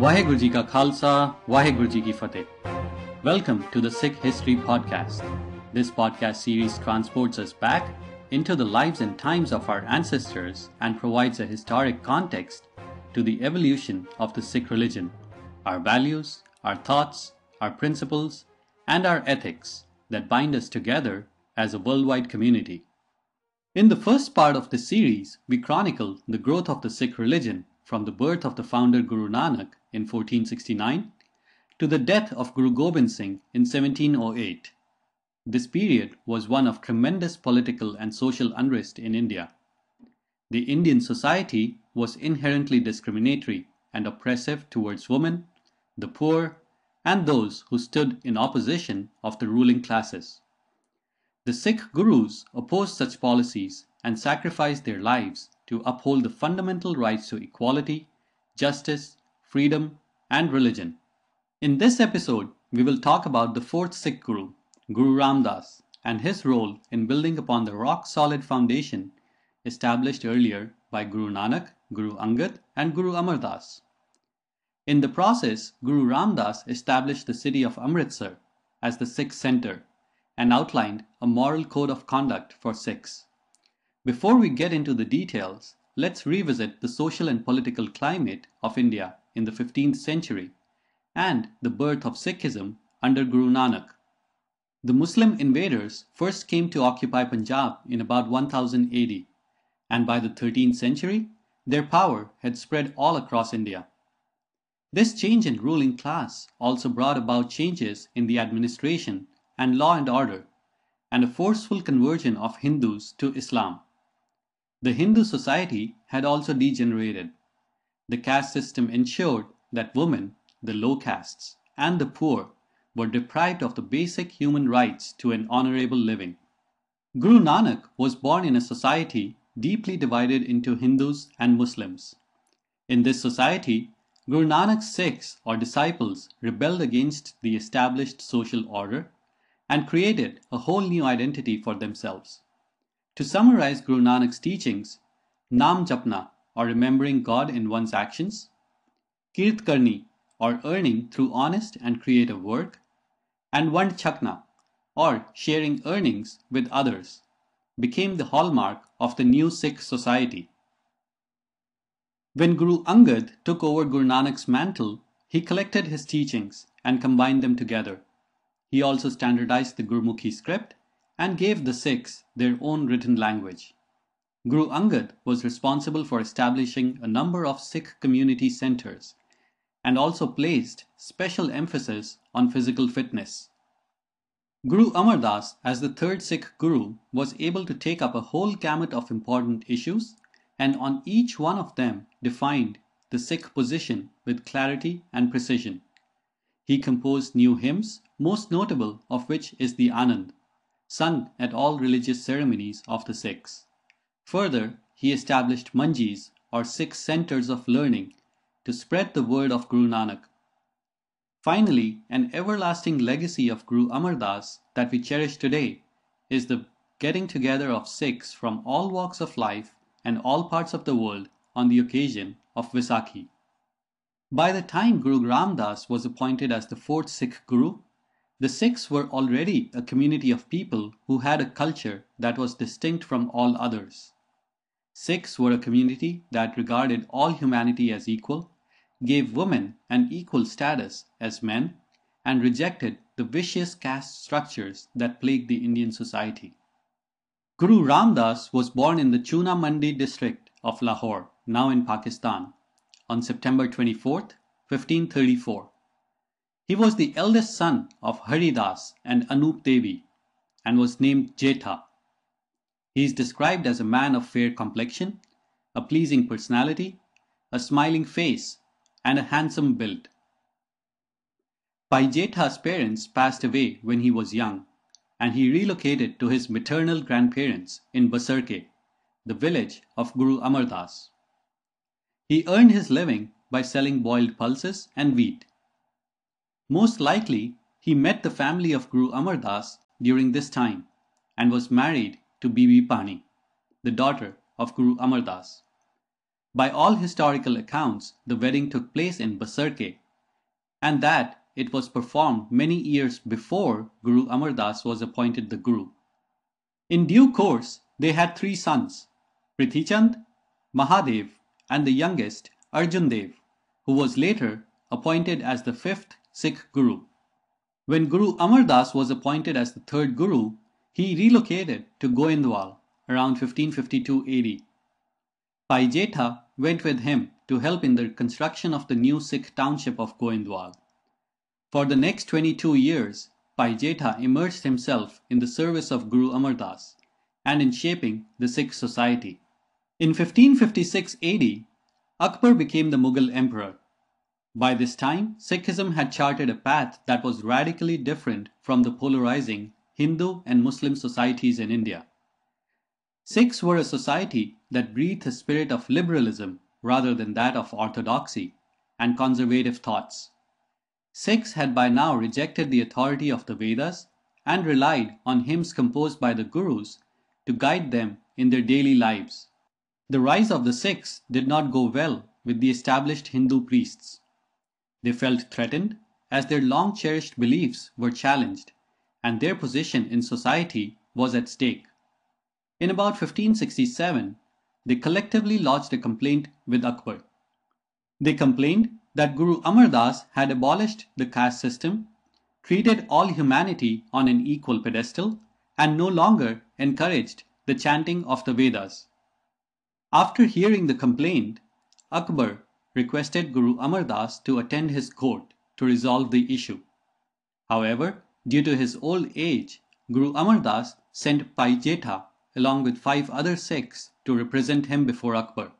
ਵਾਹਿਗੁਰੂ ਜੀ ਕਾ ਖਾਲਸਾ ਵਾਹਿਗੁਰੂ ਜੀ ਕੀ ਫਤਿਹ Welcome to the Sikh History Podcast. This podcast series transports us back into the lives and times of our ancestors and provides a historic context to the evolution of the Sikh religion, our values, our thoughts, our principles, and our ethics that bind us together as a worldwide community. In the first part of this series, we chronicle the growth of the Sikh religion from the birth of the founder Guru Nanak in 1469 to the death of Guru Gobind Singh in 1708. This period was one of tremendous political and social unrest in India. The Indian society was inherently discriminatory and oppressive towards women, the poor, and those who stood in opposition of the ruling classes. The Sikh gurus opposed such policies and sacrificed their lives to uphold the fundamental rights to equality, justice, freedom, and religion. In this episode, we will talk about the fourth Sikh Guru, Guru Ram Das, and his role in building upon the rock solid foundation established earlier by Guru Nanak, Guru Angad, and Guru Amar Das. In the process, Guru Ram Das established the city of Amritsar as the Sikh center and outlined a moral code of conduct for Sikhs. Before we get into the details, let's revisit the social and political climate of India in the 15th century and the birth of Sikhism under Guru Nanak. The Muslim invaders first came to occupy Punjab in about 1000 AD, and by the 13th century, their power had spread all across India. This change in ruling class also brought about changes in the administration and law and order, and a forceful conversion of Hindus to Islam. The Hindu society had also degenerated. The caste system ensured that women, the low castes, and the poor were deprived of the basic human rights to an honorable living. Guru Nanak was born in a society deeply divided into Hindus and Muslims. In this society, Guru Nanak's Sikhs or disciples rebelled against the established social order and created a whole new identity for themselves. To summarize Guru Nanak's teachings, Nam Japna or remembering God in one's actions, Kirt Karni or earning through honest and creative work, and Vand Chakna or sharing earnings with others became the hallmark of the new Sikh society. When Guru Angad took over Guru Nanak's mantle, he collected his teachings and combined them together. He also standardized the Gurmukhi script and gave the Sikhs their own written language. Guru Angad was responsible for establishing a number of Sikh community centers and also placed special emphasis on physical fitness. Guru Amar Das, as the third Sikh Guru, was able to take up a whole gamut of important issues and on each one of them defined the Sikh position with clarity and precision. He composed new hymns, most notable of which is the Anand, sung at all religious ceremonies of the Sikhs. Further, he established manjis or Sikh centers of learning to spread the word of Guru Nanak. Finally, an everlasting legacy of Guru Amar Das that we cherish today is the getting together of Sikhs from all walks of life and all parts of the world on the occasion of Vaisakhi. By the time Guru Ram Das was appointed as the fourth Sikh Guru, the Sikhs were already a community of people who had a culture that was distinct from all others. Sikhs were a community that regarded all humanity as equal, gave women an equal status as men, and rejected the vicious caste structures that plagued the Indian society. Guru Ram Das was born in the Chuna Mandi district of Lahore, now in Pakistan, on September 24, 1534. He was the eldest son of Hari Das and Anup Devi and was named Jetha. He is described as a man of fair complexion, a pleasing personality, a smiling face, and a handsome build. Bhai Jetha's parents passed away when he was young, and he relocated to his maternal grandparents in Basarke, the village of Guru Amar Das. He earned his living by selling boiled pulses and wheat. Most likely, he met the family of Guru Amar Das during this time and was married to Bibi Bhani, the daughter of Guru Amar Das. By all historical accounts, the wedding took place in Basarke, and that it was performed many years before Guru Amar Das was appointed the Guru. In due course, they had three sons, Prithichand, Mahadev, and the youngest, Arjun Dev, who was later appointed as the fifth Sikh Guru. When Guru Amar Das was appointed as the third Guru, he relocated to Goindwal around 1552 AD. Bhai Jetha went with him to help in the construction of the new Sikh township of Goindwal. For the next 22 years, Bhai Jetha immersed himself in the service of Guru Amar Das and in shaping the Sikh society. In 1556 AD, Akbar became the Mughal emperor. By this time, Sikhism had charted a path that was radically different from the polarizing Hindu and Muslim societies in India. Sikhs were a society that breathed a spirit of liberalism rather than that of orthodoxy and conservative thoughts. Sikhs had by now rejected the authority of the Vedas and relied on hymns composed by the Gurus to guide them in their daily lives. The rise of the Sikhs did not go well with the established Hindu priests. They felt threatened as their long cherished beliefs were challenged and their position in society was at stake. In about 1567, they collectively lodged a complaint with Akbar. They complained that Guru Amar Das had abolished the caste system, treated all humanity on an equal pedestal, and no longer encouraged the chanting of the Vedas. After hearing the complaint, Akbar requested Guru Amar Das to attend his court to resolve the issue. However, Due to his old age, Guru Amar Das sent Bhai Jetha along with five other Sikhs to represent him before Akbar.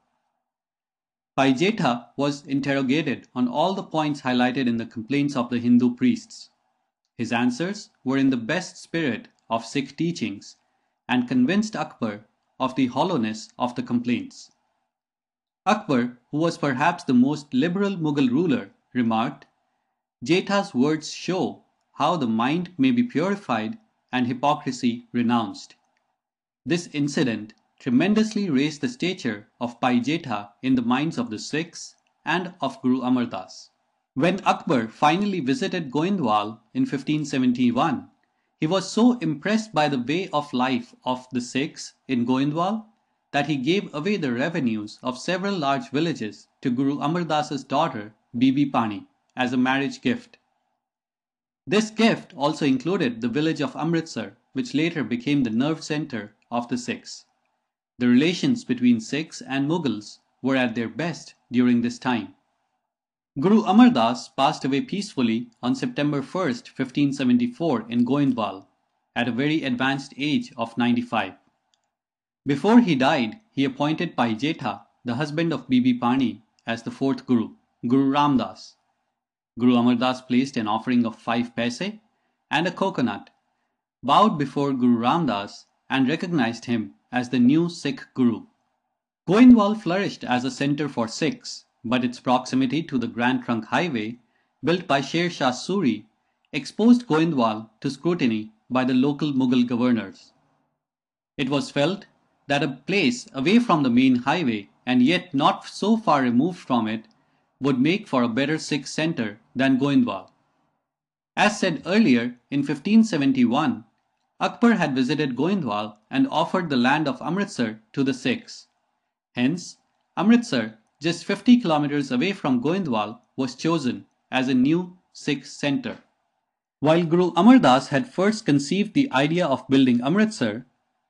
Bhai Jetha was interrogated on all the points highlighted in the complaints of the Hindu priests. His answers were in the best spirit of Sikh teachings and convinced Akbar of the hollowness of the complaints. Akbar, who was perhaps the most liberal Mughal ruler, remarked, Jetha's words show how the mind may be purified and hypocrisy renounced. This incident tremendously raised the stature of Bhai Jetha in the minds of the Sikhs and of Guru Amar Das. When Akbar finally visited Goindwal in 1571, he was so impressed by the way of life of the Sikhs in Goindwal that he gave away the revenues of several large villages to Guru Amar Das's daughter Bibi Bhani as a marriage gift. This gift also included the village of Amritsar, which later became the nerve center of the Sikhs. The relations between Sikhs and Mughals were at their best during this time. Guru Amar Das passed away peacefully on September 1, 1574 in Goindwal at a very advanced age of 95. Before he died, he appointed Bhai Jetha, the husband of Bibi Bhani, as the fourth Guru, Guru Ram Das. Guru Amar Das placed an offering of five paise and a coconut, bowed before Guru Ram Das, and recognized him as the new Sikh Guru. Goindwal flourished as a center for Sikhs, but its proximity to the Grand Trunk Highway, built by Sher Shah Suri, exposed Goindwal to scrutiny by the local Mughal governors. It was felt that a place away from the main highway and yet not so far removed from it would make for a better Sikh center than Goindwal. As said earlier, in 1571, Akbar had visited Goindwal and offered the land of Amritsar to the Sikhs. Hence, Amritsar, just 50 kilometers away from Goindwal, was chosen as a new Sikh center. While Guru Amar Das had first conceived the idea of building Amritsar,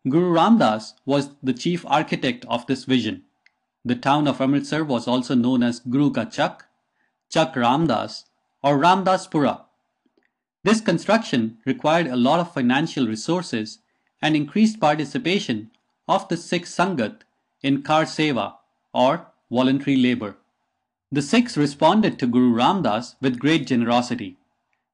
Guru Ram Das was the chief architect of this vision. The town of Amritsar was also known as Guru Ka Chak, Chak Ramdas, or Ramdaspura. This construction required a lot of financial resources and increased participation of the Sikh Sangat in Kar Seva or voluntary labor. The Sikhs responded to Guru Ramdas with great generosity.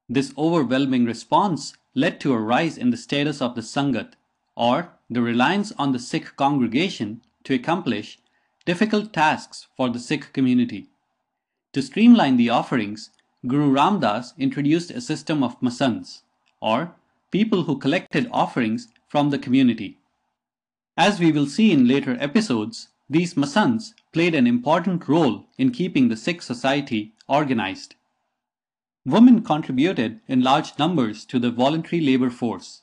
This overwhelming response led to a rise in the status of the Sangat or the reliance on the Sikh congregation to accomplish difficult tasks for the Sikh community. To streamline the offerings, Guru Ram Das introduced a system of masands, or people who collected offerings from the community. As we will see in later episodes, these masands played an important role in keeping the Sikh society organized. Women contributed in large numbers to the voluntary labor force.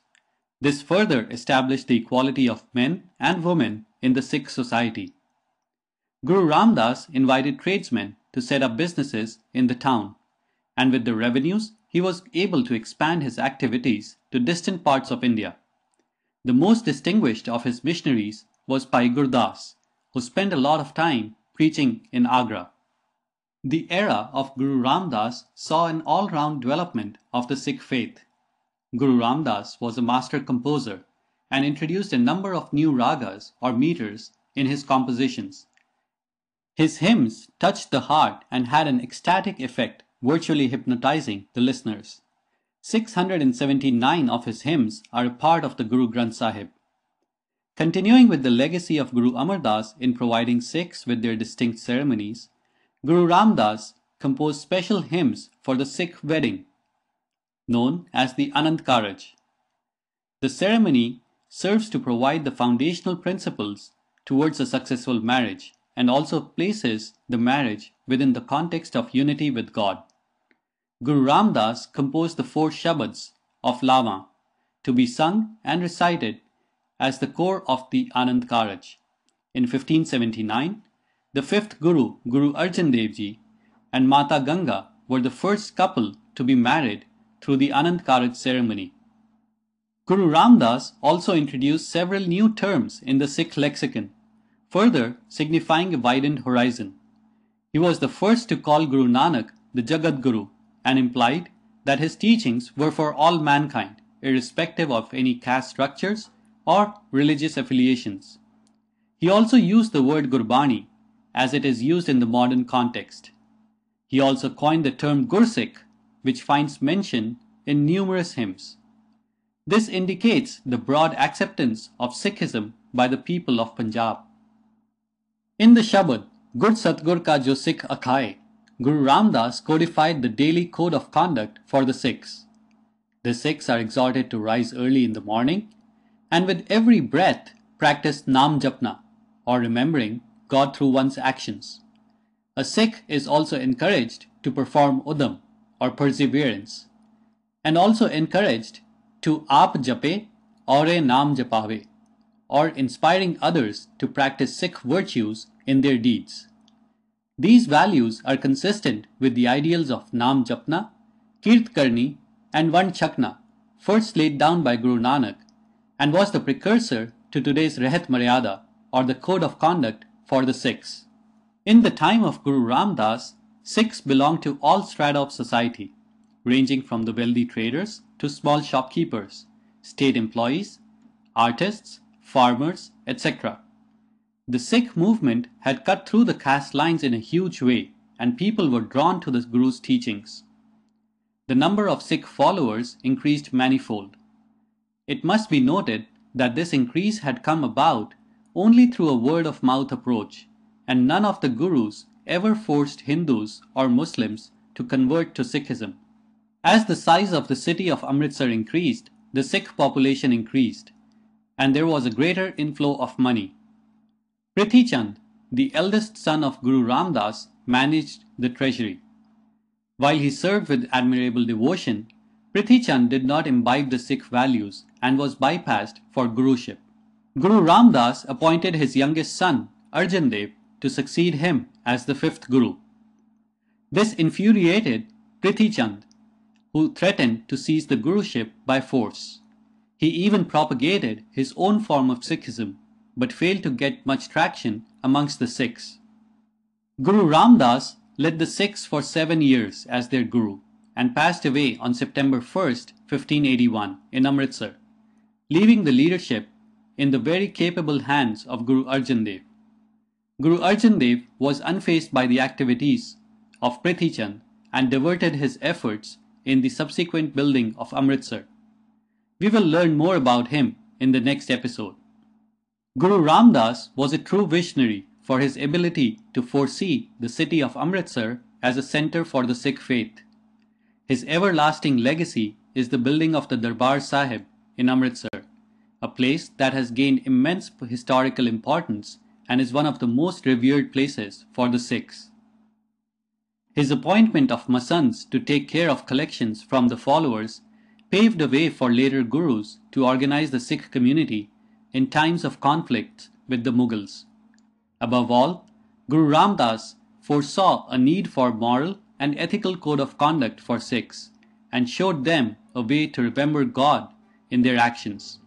This further established the equality of men and women in the Sikh society. Guru Ram Das invited tradesmen to set up businesses in the town, and with the revenues, he was able to expand his activities to distant parts of India. The most distinguished of his missionaries was Bhai Gurdas, who spent a lot of time preaching in Agra. The era of Guru Ram Das saw an all round development of the Sikh faith. Guru Ram Das was a master composer and introduced a number of new ragas or meters in his compositions. His hymns touched the heart and had an ecstatic effect, virtually hypnotizing the listeners. 679 of his hymns are a part of the Guru Granth Sahib. Continuing with the legacy of Guru Amar Das in providing Sikhs with their distinct ceremonies, Guru Ram Das composed special hymns for the Sikh wedding, known as the Anand Karaj. The ceremony serves to provide the foundational principles towards a successful marriage and also places the marriage within the context of unity with God. Guru Ram Das composed the four Shabads of Lawa to be sung and recited as the core of the Anand Karaj. In 1579, the fifth Guru, Guru Arjan Dev Ji, and Mata Ganga were the first couple to be married through the Anand Karaj ceremony. Guru Ram Das also introduced several new terms in the Sikh lexicon further signifying a widened horizon. He was the first to call Guru Nanak the Jagat Guru and implied that his teachings were for all mankind, irrespective of any caste structures or religious affiliations. He also used the word Gurbani as it is used in the modern context. He also coined the term Gursikh, which finds mention in numerous hymns. This indicates the broad acceptance of Sikhism by the people of Punjab. In the Shabad, Gur Satgur Ka Jo Sikh Akhaye, Guru Ramdas codified the daily code of conduct for the Sikhs. The Sikhs are exhorted to rise early in the morning and with every breath practice Nam Japna or remembering God through one's actions. A Sikh is also encouraged to perform Udam or perseverance and also encouraged to Aap Jape Aure Nam Japave or inspiring others to practice Sikh virtues in their deeds. These values are consistent with the ideals of Nam Japna, Kirt and Vand Chakna, first laid down by Guru Nanak, and was the precursor to today's Rehat Maryada, or the code of conduct for the Sikhs. In the time of Guru Ram Das, Sikhs belonged to all strata of society, ranging from the wealthy traders to small shopkeepers, state employees, artists, farmers, etc. The Sikh movement had cut through the caste lines in a huge way, and people were drawn to the Guru's teachings. The number of Sikh followers increased manifold. It must be noted that this increase had come about only through a word of mouth approach, and none of the Gurus ever forced Hindus or Muslims to convert to Sikhism. As the size of the city of Amritsar increased, the Sikh population increased, and there was a greater inflow of money. Prithi Chand, the eldest son of Guru Ram Das, managed the treasury. While he served with admirable devotion, Prithi Chand did not imbibe the Sikh values and was bypassed for Guruship. Guru Ram Das appointed his youngest son, Arjan Dev, to succeed him as the fifth Guru. This infuriated Prithi Chand, who threatened to seize the Guruship by force. He even propagated his own form of Sikhism, but failed to get much traction amongst the Sikhs. Guru Ram Das led the Sikhs for seven years as their Guru and passed away on September 1st, 1581 in Amritsar, leaving the leadership in the very capable hands of Guru Arjan Dev. Guru Arjan Dev was unfazed by the activities of Prithi Chand and diverted his efforts in the subsequent building of Amritsar. We will learn more about him in the next episode. Guru Ram Das was a true visionary for his ability to foresee the city of Amritsar as a center for the Sikh faith. His everlasting legacy is the building of the Darbar Sahib in Amritsar, a place that has gained immense historical importance and is one of the most revered places for the Sikhs. His appointment of Masands to take care of collections from the followers paved the way for later gurus to organize the Sikh community in times of conflicts with the Mughals. Above all, Guru Ram Das foresaw a need for moral and ethical code of conduct for Sikhs and showed them a way to remember God in their actions.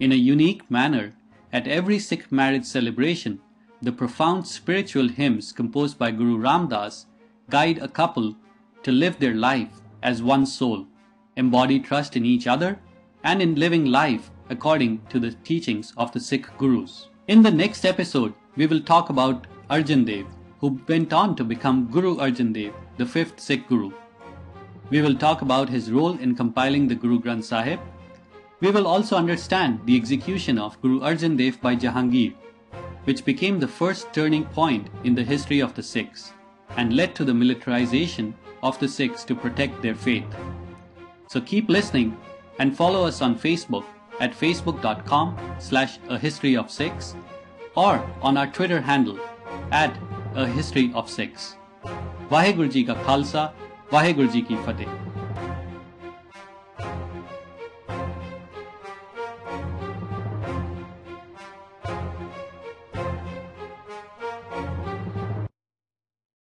In a unique manner, at every Sikh marriage celebration, the profound spiritual hymns composed by Guru Ram Das guide a couple to live their life as one soul, embody trust in each other, and in living life according to the teachings of the Sikh Gurus. In the next episode, we will talk about Arjan Dev, who went on to become Guru Arjan Dev, the fifth Sikh Guru. We will talk about his role in compiling the Guru Granth Sahib. We will also understand the execution of Guru Arjan Dev by Jahangir, which became the first turning point in the history of the Sikhs and led to the militarization of the Sikhs to protect their faith. So keep listening and follow us on Facebook at facebook.com slash a history of Sikhs or on our Twitter handle at a history of Sikhs. Vaheguruji ka Khalsa, Vaheguruji ki Fateh.